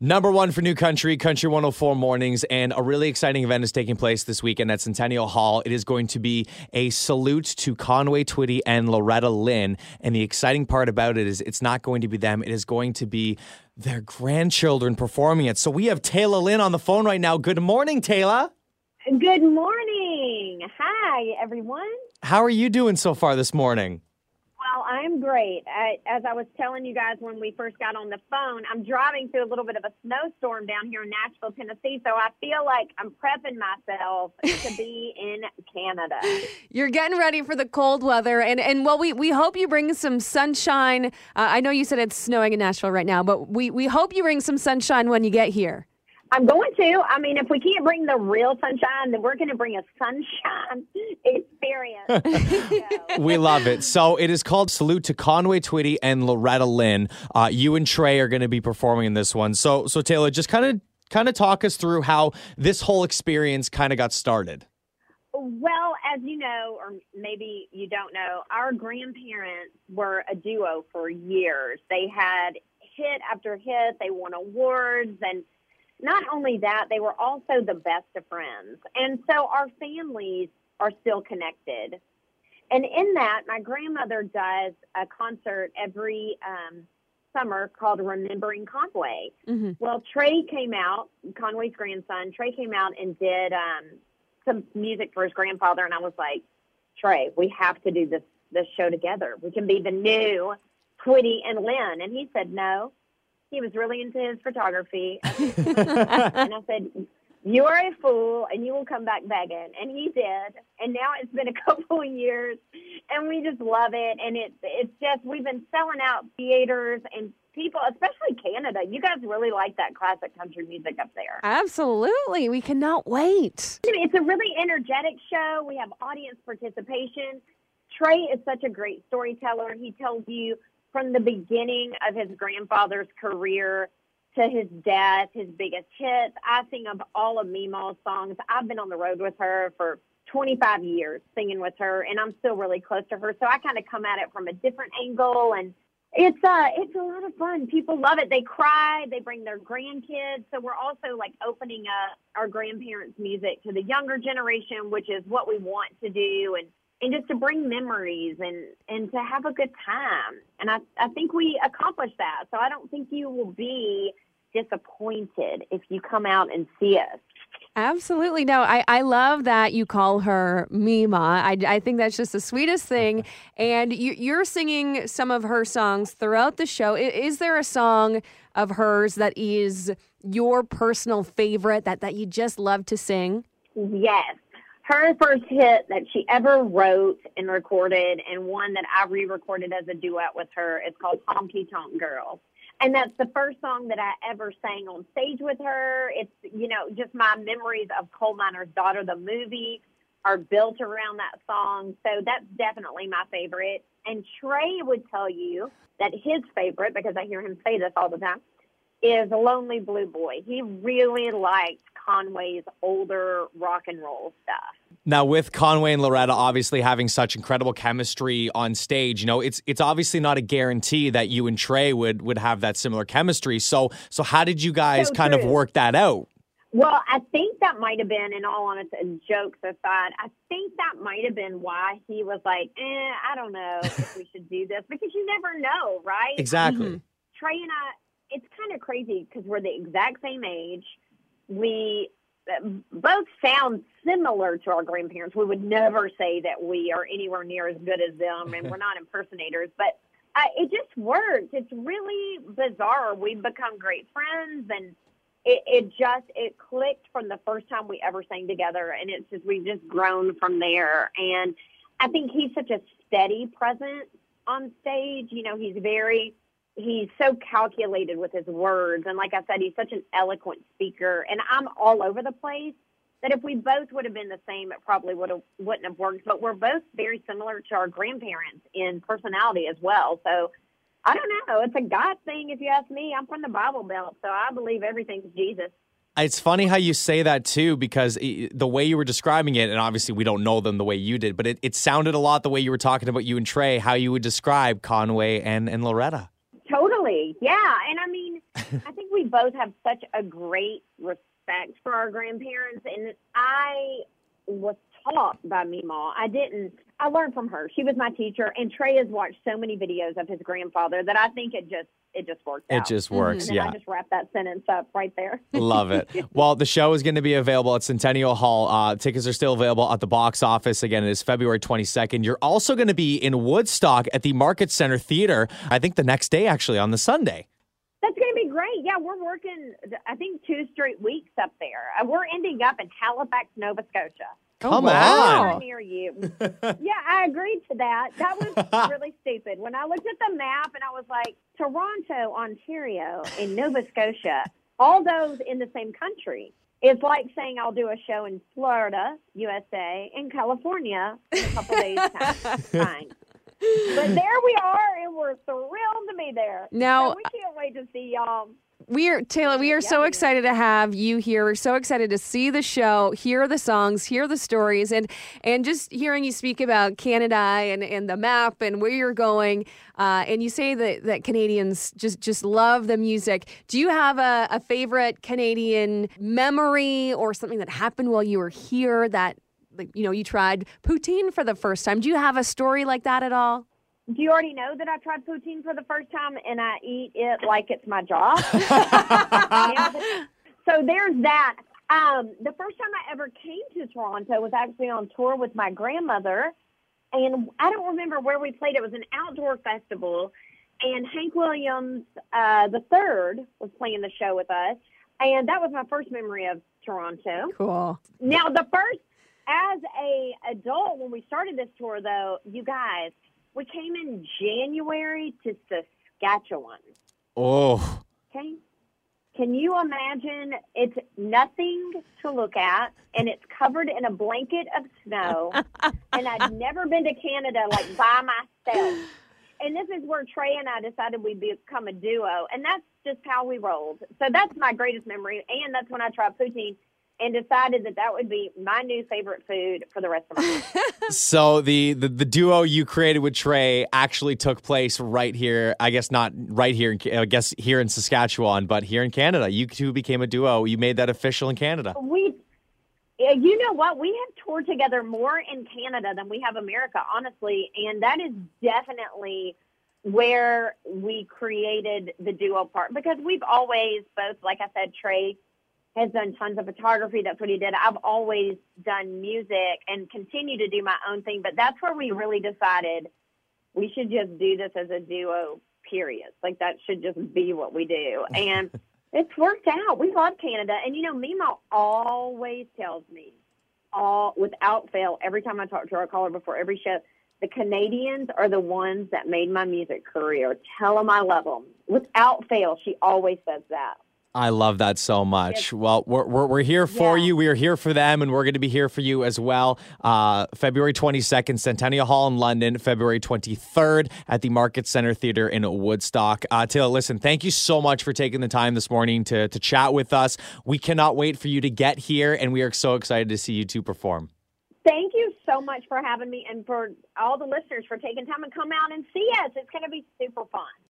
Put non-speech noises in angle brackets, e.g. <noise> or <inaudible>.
Number one for New Country, Country 104 Mornings, and a really exciting event is taking place this weekend at Centennial Hall. It is going to be a salute to Conway Twitty and Loretta Lynn. And the exciting part about it is it's not going to be them, it is going to be their grandchildren performing it. So we have Tayla Lynn on the phone right now. Good morning, Tayla. Good morning. Hi, everyone. How are you doing so far this morning? Well, I'm great. I, as I was telling you guys when we first got on the phone, I'm driving through a little bit of a snowstorm down here in Nashville, Tennessee. So I feel like I'm prepping myself to be <laughs> in Canada. You're getting ready for the cold weather, and and well, we we hope you bring some sunshine. Uh, I know you said it's snowing in Nashville right now, but we we hope you bring some sunshine when you get here. I'm going to. I mean, if we can't bring the real sunshine, then we're going to bring a sunshine <laughs> experience. <laughs> we love it. So it is called Salute to Conway Twitty and Loretta Lynn. Uh, you and Trey are going to be performing in this one. So, so Tayla, just kind of kind of talk us through how this whole experience kind of got started. Well, as you know, or maybe you don't know, our grandparents were a duo for years. They had hit after hit. They won awards and not only that, they were also the best of friends. And so our families are still connected. And in that, my grandmother does a concert every um, summer called Remembering Conway. Mm-hmm. Well, Trey came out, Conway's grandson, Trey came out and did um, some music for his grandfather. And I was like, Trey, we have to do this, this show together. We can be the new Twitty and Lynn. And he said, no, he was really into his photography. <laughs> and I said, You are a fool and you will come back begging. And he did. And now it's been a <laughs> couple of years and we just love it. And it, it's just, we've been selling out theaters and people, especially Canada. You guys really like that classic country music up there. Absolutely. We cannot wait. It's a really energetic show. We have audience participation. Trey is such a great storyteller. He tells you from the beginning of his grandfather's career to his death, his biggest hits. I sing of all of Meemaw's songs. I've been on the road with her for 25 years singing with her, and I'm still really close to her. So I kind of come at it from a different angle, and it's uh, it's a lot of fun. People love it. They cry. They bring their grandkids. So we're also like opening up our grandparents' music to the younger generation, which is what we want to do, and and just to bring memories and and to have a good time. And I I think we accomplished that. So I don't think you will be disappointed if you come out and see us. Absolutely. No, I, I love that you call her Mima. I, I think that's just the sweetest thing. <laughs> And you, you're singing some of her songs throughout the show. Is, is there a song of hers that is your personal favorite that, that you just love to sing? Yes her first hit that she ever wrote and recorded, and one that I re-recorded as a duet with her, is called Honky Tonk Girl. And that's the first song that I ever sang on stage with her. It's, you know, just my memories of Coal Miner's Daughter, the movie, are built around that song. So that's definitely my favorite. And Trey would tell you that his favorite, because I hear him say this all the time, is a Lonely Blue Boy. He really liked Conway's older rock and roll stuff. Now, with Conway and Loretta obviously having such incredible chemistry on stage, you know, it's it's obviously not a guarantee that you and Trey would would have that similar chemistry. So, so how did you guys so kind true. of work that out? Well, I think that might have been, in all honesty, jokes aside, I think that might have been why he was like, eh, I don't know if we should do this because you never know, right? Exactly. Mm-hmm. Trey and I, it's kind of crazy because we're the exact same age. We both sound similar to our grandparents. We would never say that we are anywhere near as good as them, and we're <laughs> not impersonators, but uh, it just works. It's really bizarre. We've become great friends, and it, it just it clicked from the first time we ever sang together, and it's just we've just grown from there. And I think he's such a steady presence on stage. You know, he's very he's so calculated with his words. And like i said he's such an eloquent speaker. And i'm all over the place that if we both would have been the same it probably would have wouldn't have worked. But we're both very similar to our grandparents in personality as well. So i don't know. It's a god thing if you ask me. I'm from the bible belt so i believe everything's jesus. It's funny how you say that too, because the way you were describing it, and obviously we don't know them the way you did, but it, it sounded a lot the way you were talking about you and Trey, how you would describe Conway and, and Loretta Yeah, and I mean, I think we both have such a great respect for our grandparents, and I was taught by Mima. I didn't. I learned from her. She was my teacher, and Trey has watched so many videos of his grandfather that I think it just it just works It out. just works. and Yeah. I just wrapped that sentence up right there. Love it. <laughs> Well, the show is going to be available at Centennial Hall. Uh, tickets are still available at the box office. Again, it is February 22nd. You're also going to be in Woodstock at the Market Center Theater, I think the next day, actually, on the Sunday. That's going to be great. Yeah, we're working. I think two straight weeks up there. Uh, We're ending up in Halifax, Nova Scotia. Oh, Come Oh, wow. Somewhere near you. <laughs> yeah, I agreed to that. That was really stupid. When I looked at the map and I was like, Toronto, Ontario, and Nova Scotia, all those in the same country. It's like saying I'll do a show in Florida, USA, and California in a couple days' time. <laughs> Fine. But there we are, and we're thrilled to be there. Now- So we can't wait to see y'all. We are Tayla. We are so excited to have you here. We're so excited to see the show, hear the songs, hear the stories, and and just hearing you speak about Canada and, and the map and where you're going. Uh, and you say that, that Canadians just just love the music. Do you have a, a favorite Canadian memory or something that happened while you were here that like you know you tried poutine for the first time? Do you have a story like that at all? Do you already know that I tried poutine for the first time and I eat it like it's my job? <laughs> so there's that. Um, the first time I ever came to Toronto was actually on tour with my grandmother, and I don't remember where we played. It was an outdoor festival, and Hank Williams uh, the third was playing the show with us, and that was my first memory of Toronto. Cool. Now, the first, as a adult, when we started this tour, though, you guys, we came in January to Saskatchewan. Oh, Okay, can you imagine? It's nothing to look at, and it's covered in a blanket of snow. <laughs> and I'd never been to Canada like by myself. And this is where Trey and I decided we'd become a duo, and that's just how we rolled. So that's my greatest memory, and that's when I tried poutine and decided that that would be my new favorite food for the rest of my life. <laughs> so the, the the duo you created with Trey actually took place right here. I guess not right here. In, I guess here in Saskatchewan, but here in Canada, you two became a duo. You made that official in Canada. we, yeah, you know what? We have toured together more in Canada than we have America, honestly, and that is definitely where we created the duo part because we've always both, like I said, Trey has done tons of photography. That's what he did. I've always done music and continue to do my own thing, but that's where we really decided we should just do this as a duo. Period. Like that should just be what we do, and <laughs> it's worked out. We love Canada, and you know, Mima always tells me, all without fail, every time I talk to her, I call her before every show. The Canadians are the ones that made my music career. Tell them I love them. Without fail, she always says that. I love that so much. Well, we're, we're, we're here for Yeah. you. We are here for them, and we're going to be here for you as well. Uh, February 22nd, Centennial Hall in London. February 23rd at the Market Center Theater in Woodstock. Uh, Tayla, listen, thank you so much for taking the time this morning to, to chat with us. We cannot wait for you to get here, and we are so excited to see you two perform. Thank you so much for having me and for all the listeners for taking time to come out and see us. It's going to be super fun.